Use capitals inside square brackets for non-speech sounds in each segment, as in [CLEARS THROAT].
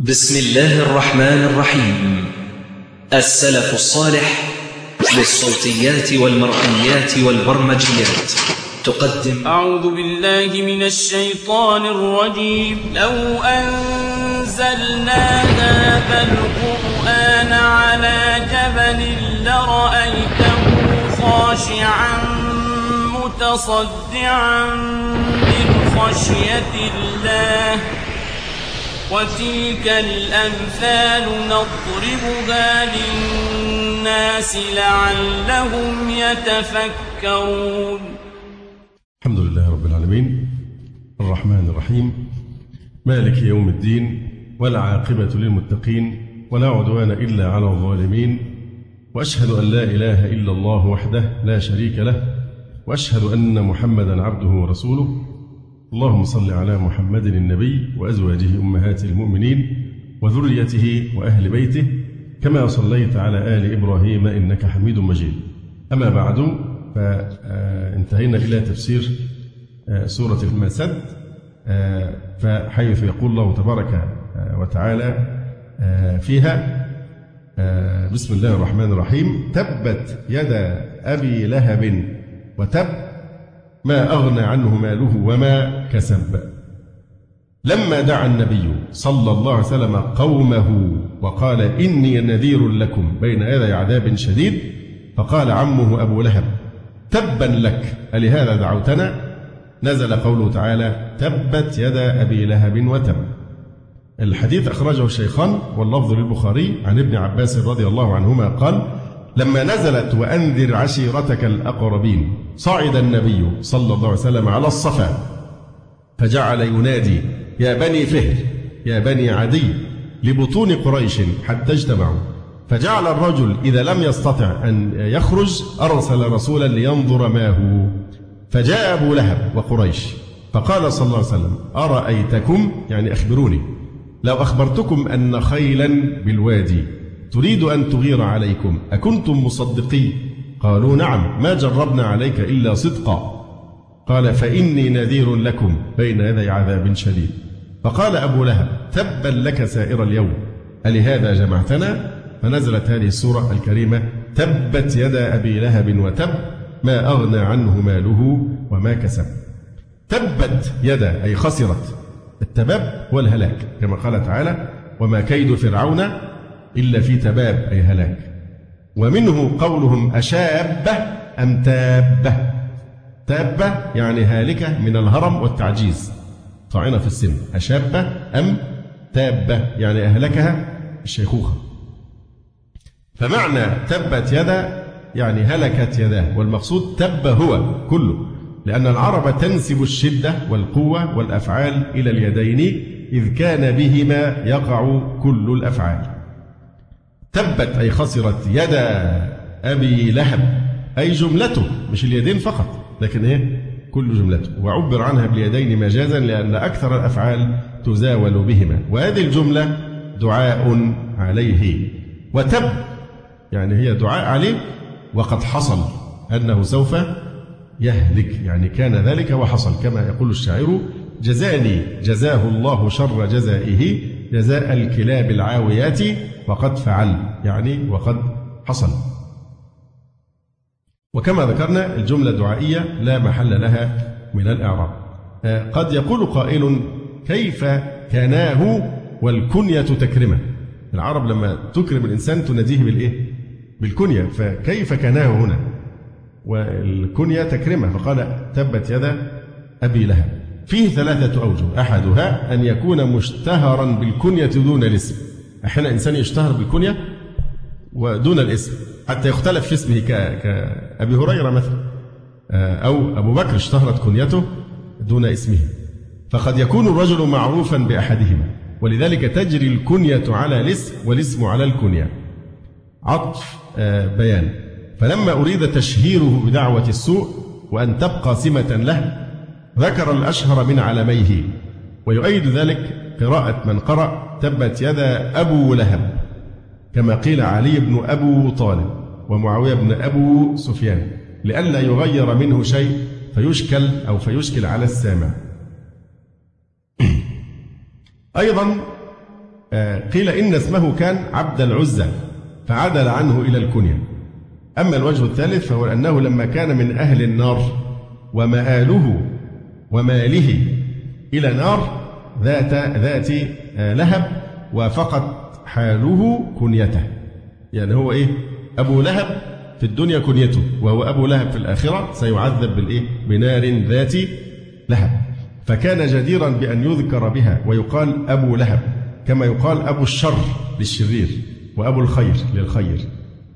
بسم الله الرحمن الرحيم. السلف الصالح للصوتيات والمرئيات والبرمجيات. تقدم. أعوذ بالله من الشيطان الرجيم. لو أنزلنا هذا القرآن على جبل لرأيته خاشعا متصدعا من خشية الله. وتلك الأمثال نضربها للناس لعلهم يتفكرون. الحمد لله رب العالمين. الرحمن الرحيم. مالك يوم الدين والعاقبة للمتقين ولا عدوان إلا على الظالمين. وأشهد أن لا إله إلا الله وحده لا شريك له. وأشهد أن محمدا عبده ورسوله. اللهم صل على محمد النبي وأزواجه أمهات المؤمنين وذريته وأهل بيته كما صليت على آل إبراهيم إنك حميد مجيد. أما بعد فانتهينا إلى تفسير سورة المسد. فحيث يقول الله تبارك وتعالى فيها بسم الله الرحمن الرحيم تبت يدا أبي لهب وتب ما أغنى عنه ماله وما كسب. لما دعا النبي صلى الله عليه وسلم قومه وقال إني نذير لكم بين يدي عذاب شديد فقال عمه أبو لهب تبا لك ألهذا دعوتنا؟ نزل قوله تعالى تبت يدا أبي لهب وتب. الحديث أخرجه الشيخان واللفظ للبخاري عن ابن عباس رضي الله عنهما قال لما نزلت وأنذر عشيرتك الأقربين صعد النبي صلى الله عليه وسلم على الصفا فجعل ينادي يا بني فهر يا بني عدي لبطون قريش حتى اجتمعوا. فجعل الرجل إذا لم يستطع أن يخرج أرسل رسولا لينظر ما هو. فجاء أبو لهب وقريش فقال صلى الله عليه وسلم أرأيتكم؟ يعني أخبروني. لو أخبرتكم أن خيلا بالوادي. تريد أن تغير عليكم أكنتم مصدقين؟ قالوا نعم ما جربنا عليك إلا صدقا. قال فإني نذير لكم بين يدي عذاب شديد. فقال أبو لهب تبا لك سائر اليوم. ألهذا جمعتنا؟ فنزلت هذه السورة الكريمة تبت يدا أبي لهب وتب ما أغنى عنه ماله وما كسب. تبت يدا أي خسرت. التباب هو الهلاك كما قال تعالى وما كيد فرعون إلا في تباب أي هلاك. ومنه قولهم أشابة أم تابة. تابة يعني هالكة من الهرم والتعجيز. طاعنة في السن. أشابة أم تابة يعني أهلكها الشيخوخة. فمعنى تبت يدا يعني هلكت يداه والمقصود تب هو كله لأن العرب تنسب الشدة والقوة والأفعال إلى اليدين إذ كان بهما يقع كل الأفعال. تبت أي خسرت يدا أبي لهب أي جملته مش اليدين فقط لكن إيه؟ كل جملته. وعبر عنها باليدين مجازا لأن أكثر الأفعال تزاول بهما. وهذه الجملة دعاء عليه. وتب يعني هي دعاء عليه وقد حصل أنه سوف يهلك. يعني كان ذلك وحصل كما يقول الشاعر جزاني جزاه الله شر جزائه. جزاء الكلاب العاويات وقد فعل يعني وقد حصل. وكما ذكرنا الجملة دعائية لا محل لها من الإعراب. قد يقول قائل كيف كناه والكنية تكرمه؟ العرب لما تكرم الإنسان تناديه بالإيه؟ بالكنية. فكيف كناه هنا؟ والكنية تكرمه. فقال تبت يدا أبي لهب. فيه ثلاثة أوجه. أحدها أن يكون مشتهرا بالكنية دون الاسم. أحيانا إنسان يشتهر بالكنية ودون الاسم. حتى يختلف في اسمه كأبي هريرة مثلا. أو أبو بكر اشتهرت كنيته دون اسمه. فقد يكون الرجل معروفا بأحدهما. ولذلك تجري الكنية على الاسم والاسم على الكنية. عطف بيان. فلما أريد تشهيره بدعوة السوء وأن تبقى سمة له ذكر الأشهر من علميه ويؤيد ذلك قراءة من قرأ تبت يدا أبو لهب كما قيل علي بن أبو طالب ومعاوية بن أبو سفيان لئلا يغير منه شيء فيشكل أو فيشكل على السامع. [CLEARS THROAT] أيضا آه، قيل إن اسمه كان عبد العزى فعدل عنه إلى الكنية. أما الوجه الثالث فهو أنه لما كان من أهل النار ومآله وماله إلى نار ذات ذات آه، لهب وفقط حاله كنيته. يعني هو إيه؟ أبو لهب في الدنيا كنيته وهو أبو لهب في الآخرة سيعذب بالإيه؟ بنار ذات لهب. فكان جديرا بأن يذكر بها ويقال أبو لهب كما يقال أبو الشر للشرير وأبو الخير للخير.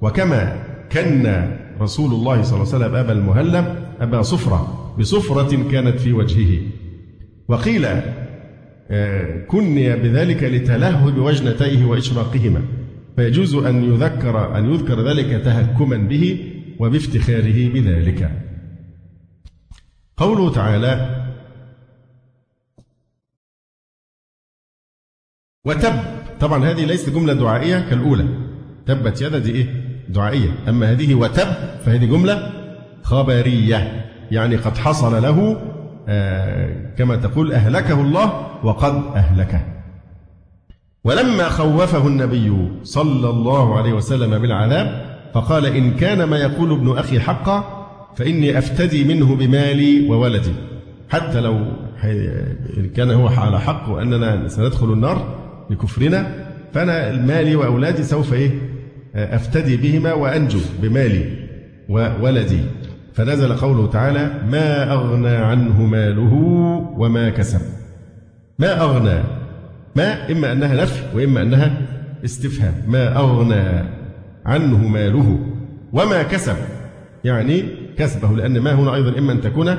وكما كن رسول الله صلى الله عليه وسلم أبا المهلب أبا صفرة بصفرة كانت في وجهه. وقيل آه، كني بذلك لتلهب وجنتيه وإشراقهما. فيجوز أن يذكر أن يذكر ذلك تهكما به وبافتخاره بذلك. قوله تعالى وتب. طبعا هذه ليست جملة دعائية كالأولى. تبت يد دي إيه؟ دعائية. أما هذه وتب فهذه جملة خبرية. يعني قد حصل له آه كما تقول أهلكه الله وقد أهلكه. ولما خوفه النبي صلى الله عليه وسلم بالعذاب فقال إن كان ما يقول ابن أخي حقا فإني أفتدي منه بمالي وولدي. حتى لو كان هو على حق وأننا سندخل النار بكفرنا فأنا مالي وأولادي سوف إيه أفتدي بهما وأنجو بمالي وولدي. فنزل قوله تعالى ما أغنى عنه ماله وما كسب. ما أغنى. ما إما أنها نفي وإما أنها استفهام. ما أغنى عنه ماله وما كسب. يعني كسبه لأن ما هنا أيضا إما أن تكون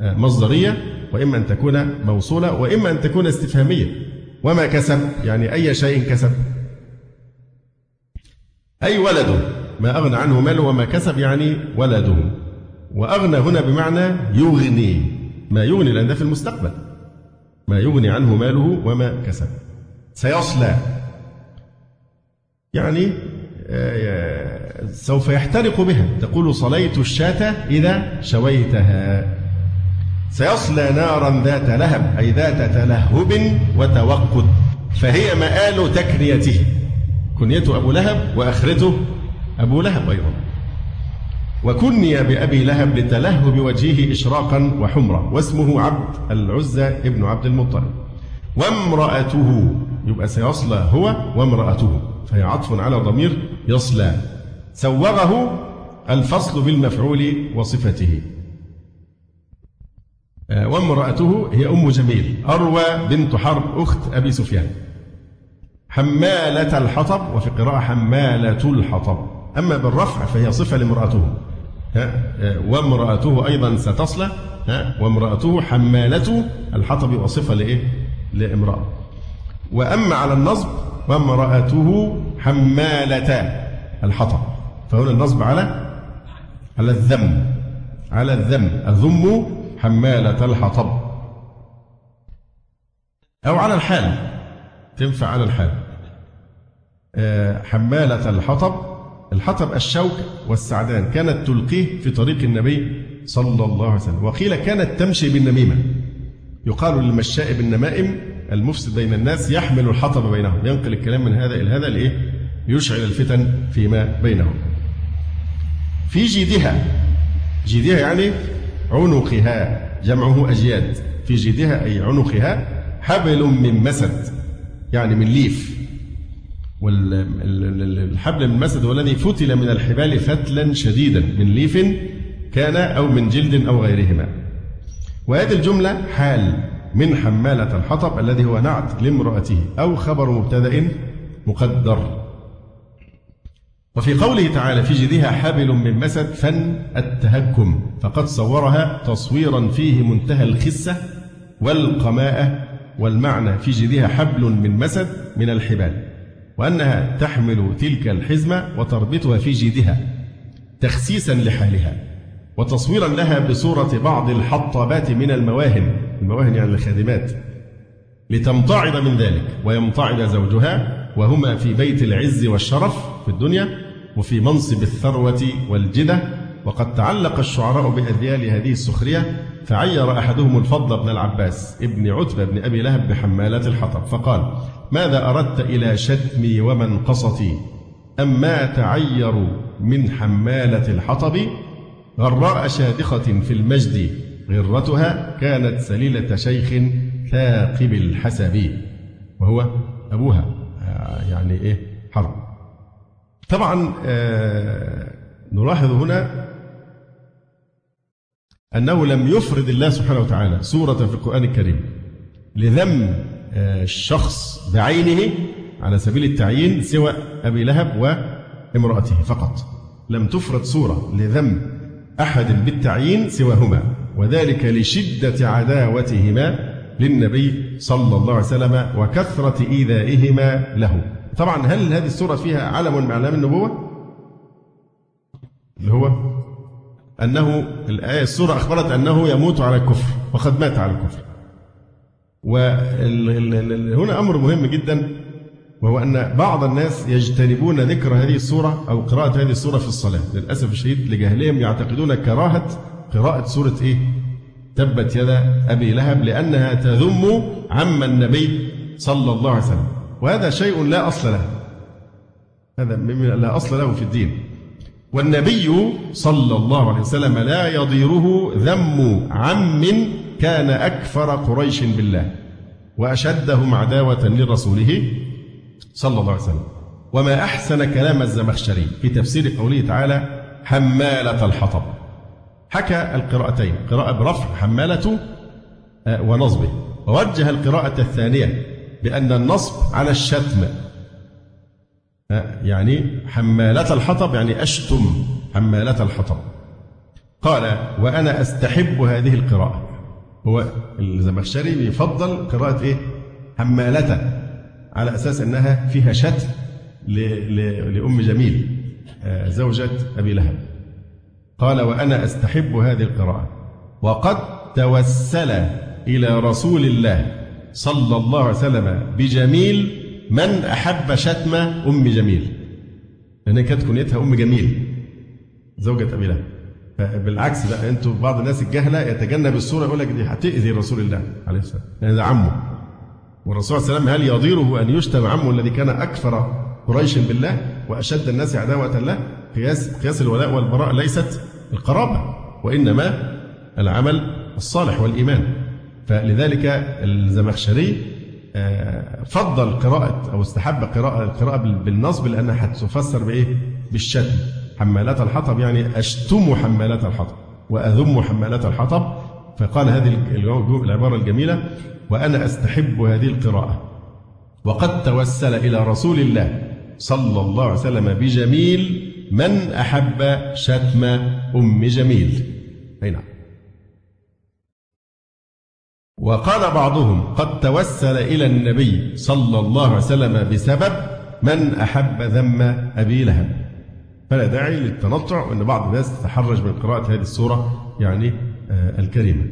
مصدرية وإما أن تكون موصولة وإما أن تكون استفهامية. وما كسب يعني أي شيء كسب. أي ولده ما أغنى عنه ماله وما كسب يعني ولده. وأغنى هنا بمعنى يغني. ما يغني لأن ده في المستقبل. ما يغني عنه ماله وما كسب. سيصلى. يعني آه، سوف يحترق بها. تقول صليت الشاة إذا شويتها. سيصلى نارا ذات لهب أي ذات تلهب وتوقد. فهي مآل تكريته. كنيته أبو لهب وآخرته أبو لهب أيضا. وكني بأبي لهب لتلهب وجهه إشراقا وحمرا واسمه عبد العزى ابن عبد المطلب. وامرأته يبقى سيصلى هو وامرأته فهي عطف على ضمير يصلى. سوغه الفصل بالمفعول وصفته. آه، وامرأته هي أم جميل أروى بنت حرب أخت أبي سفيان. حمالة الحطب وفي قراءة حمالة الحطب. أما بالرفع فهي صفة لامرأته. وامرأته أيضا ستصلى وامرأته حمالة الحطب وصفة لإيه؟ لامرأة. وأما على النصب وامرأته حمالة الحطب. فهنا النصب على على الذم على الذم. الذم حمالة الحطب. أو على الحال. تنفع على الحال. آه، حمالة الحطب الحطب الشوك والسعدان كانت تلقيه في طريق النبي صلى الله عليه وسلم. وقيل كانت تمشي بالنميمة. يقال للمشاء بالنمائم المفسد بين الناس يحمل الحطب بينهم. ينقل الكلام من هذا إلى هذا لإيه؟ يشعل الفتن فيما بينهم. في جيدها جيدها يعني عنقها جمعه أجياد. في جيدها أي عنقها حبل من مسد يعني من ليف. والحبل المسد هو الذي فتل من الحبال فتلا شديدا من ليف كان أو من جلد أو غيرهما. وهذه الجملة حال من حمالة الحطب الذي هو نعت لامرأته أو خبر مبتدأ مقدر. وفي قوله تعالى في جدها حبل من مسد فن التهكم فقد صورها تصويرا فيه منتهى الخسة والقماءة والمعنى في جدها حبل من مسد من الحبال. وأنها تحمل تلك الحزمة وتربطها في جيدها تخسيسا لحالها وتصويرا لها بصورة بعض الحطابات من المواهن المواهن يعني الخادمات لتمتعض من ذلك ويمتعض زوجها وهما في بيت العز والشرف في الدنيا وفي منصب الثروة والجدة وقد تعلق الشعراء بأذيال هذه السخرية فعير أحدهم الفضل بن العباس ابن عتبة بن أبي لهب بحمالات الحطب فقال ماذا أردت إلى شتمي ومنقصتي؟ أم ما تعير من حمالة الحطب؟ غراء شادخة في المجد غرتها كانت سليلة شيخ ثاقب الحسب. وهو أبوها. يعني إيه؟ حرب. طبعا آه نلاحظ هنا أنه لم يفرد الله سبحانه وتعالى سورة في القرآن الكريم لذم آه، الشخص بعينه على سبيل التعيين سوى أبي لهب وامرأته فقط. لم تفرد سورة لذم أحد بالتعيين سواهما وذلك لشدة عداوتهما للنبي صلى الله عليه وسلم وكثرة إيذائهما له. طبعا هل هذه السورة فيها علم من أعلام النبوة؟ اللي هو أنه الآية السورة أخبرت أنه يموت على الكفر وقد مات على الكفر. وهنا أمر مهم جدا وهو أن بعض الناس يجتنبون ذكر هذه السورة أو قراءة هذه السورة في الصلاة. للأسف الشديد لجهلهم يعتقدون كراهة قراءة سورة إيه؟ تبت يدا أبي لهب لأنها تذم عم النبي صلى الله عليه وسلم. وهذا شيء لا أصل له. هذا لا أصل له في الدين. والنبي صلى الله عليه وسلم لا يضيره ذم عم كان أكفر قريش بالله وأشدهم عداوة لرسوله صلى الله عليه وسلم. وما أحسن كلام الزمخشري في تفسير قوله تعالى حمالة الحطب. حكى القراءتين قراءة برفع حمالة آه، ونصبه. ووجه القراءة الثانية بأن النصب على الشتم يعني حمالة الحطب يعني أشتم حمالة الحطب. قال وأنا أستحب هذه القراءة. هو الزمخشري بيفضل قراءة إيه؟ حمالة على أساس أنها فيها شتم لأم جميل آه، زوجة أبي لهب. قال وأنا أستحب هذه القراءة. وقد توسل إلى رسول الله صلى الله عليه وسلم بجميل من أحب شتم أم جميل؟ لأن كانت كنيتها أم جميل. زوجة أبي لهب بالعكس بقى أنتوا بعض الناس الجهلة يتجنب الصورة يقول لك دي هتأذي رسول الله عليه السلام يعني ده عمه. والرسول صلى الله عليه وسلم هل يضيره أن يشتم عمه الذي كان أكثر قريش بالله وأشد الناس عداوة له؟ قياس قياس الولاء والبراء ليست القرابة وإنما العمل الصالح والإيمان. فلذلك الزمخشري فضل قراءة أو استحب قراءة القراءة بالنصب لأنها هتفسر بإيه؟ بالشتم. حمالات الحطب يعني أشتم حمالات الحطب وأذم حمالات الحطب. فقال هذه العبارة الجميلة وأنا أستحب هذه القراءة. وقد توسل إلى رسول الله صلى الله عليه وسلم بجميل من أحب شتم أم جميل. أي نعم. وقال بعضهم قد توسل إلى النبي صلى الله عليه وسلم بسبب من أحب ذم أبي لهب. فلا داعي للتنطع وأن بعض الناس تحرج من قراءة هذه السورة يعني آه، الكريمة.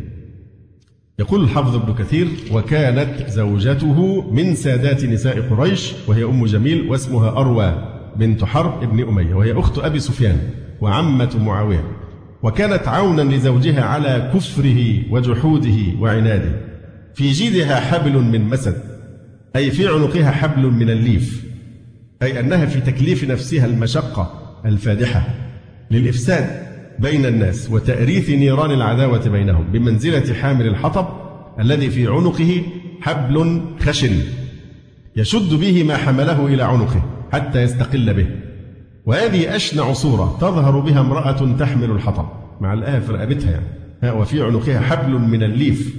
يقول الحافظ ابن كثير وكانت زوجته من سادات نساء قريش وهي أم جميل واسمها أروى بنت حرب ابن أمية وهي أخت أبي سفيان وعمة معاوية. وكانت عونا لزوجها على كفره وجحوده وعناده. في جيدها حبل من مسد أي في عنقها حبل من الليف أي أنها في تكليف نفسها المشقة الفادحة. للإفساد بين الناس وتأريث نيران العداوة بينهم بمنزلة حامل الحطب الذي في عنقه حبل خشن يشد به ما حمله إلى عنقه حتى يستقل به. وهذه أشنع صورة تظهر بها امرأة تحمل الحطب. مع الآية في رقبتها يعني وفي عنقها حبل من الليف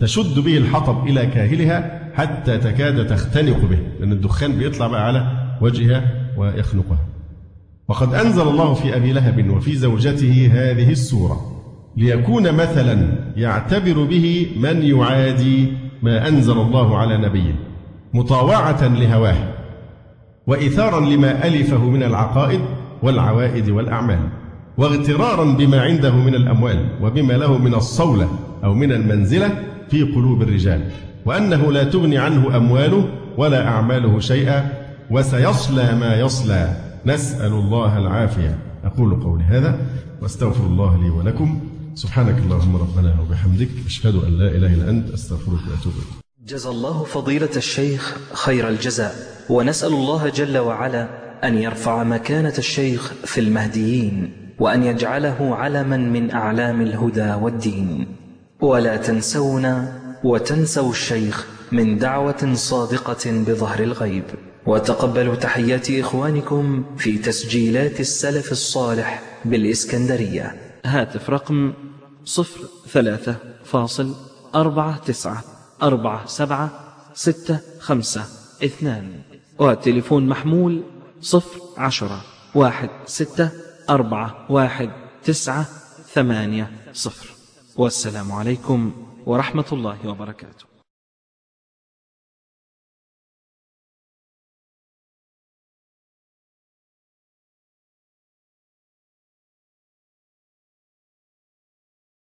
تشد به الحطب إلى كاهلها حتى تكاد تختنق به لأن الدخان بيطلع بقى على وجهها ويخنقها. وقد أنزل الله في أبي لهب وفي زوجته هذه السورة ليكون مثلا يعتبر به من يعادي ما أنزل الله على نبيه مطاوعة لهواه. وإثارا لما ألفه من العقائد والعوائد والأعمال واغترارا بما عنده من الأموال وبما له من الصولة أو من المنزلة في قلوب الرجال وأنه لا تغني عنه أمواله ولا أعماله شيئا وسيصلى ما يصلى. نسأل الله العافية. أقول قولي هذا وأستغفر الله لي ولكم. سبحانك اللهم ربنا وبحمدك أشهد أن لا إله إلا أنت أستغفرك وأتوب إليك. جزى الله فضيلة الشيخ خير الجزاء ونسأل الله جل وعلا أن يرفع مكانة الشيخ في المهديين وأن يجعله علما من أعلام الهدى والدين. ولا تنسونا وتنسوا الشيخ من دعوة صادقة بظهر الغيب. وتقبلوا تحيات إخوانكم في تسجيلات السلف الصالح بالإسكندرية. هاتف رقم صفر ثلاثة فاصل أربعة تسعة. أربعة سبعة ستة خمسة اثنان. وتليفون محمول صفر عشرة واحد ستة أربعة واحد تسعة ثمانية صفر. والسلام عليكم ورحمة الله وبركاته.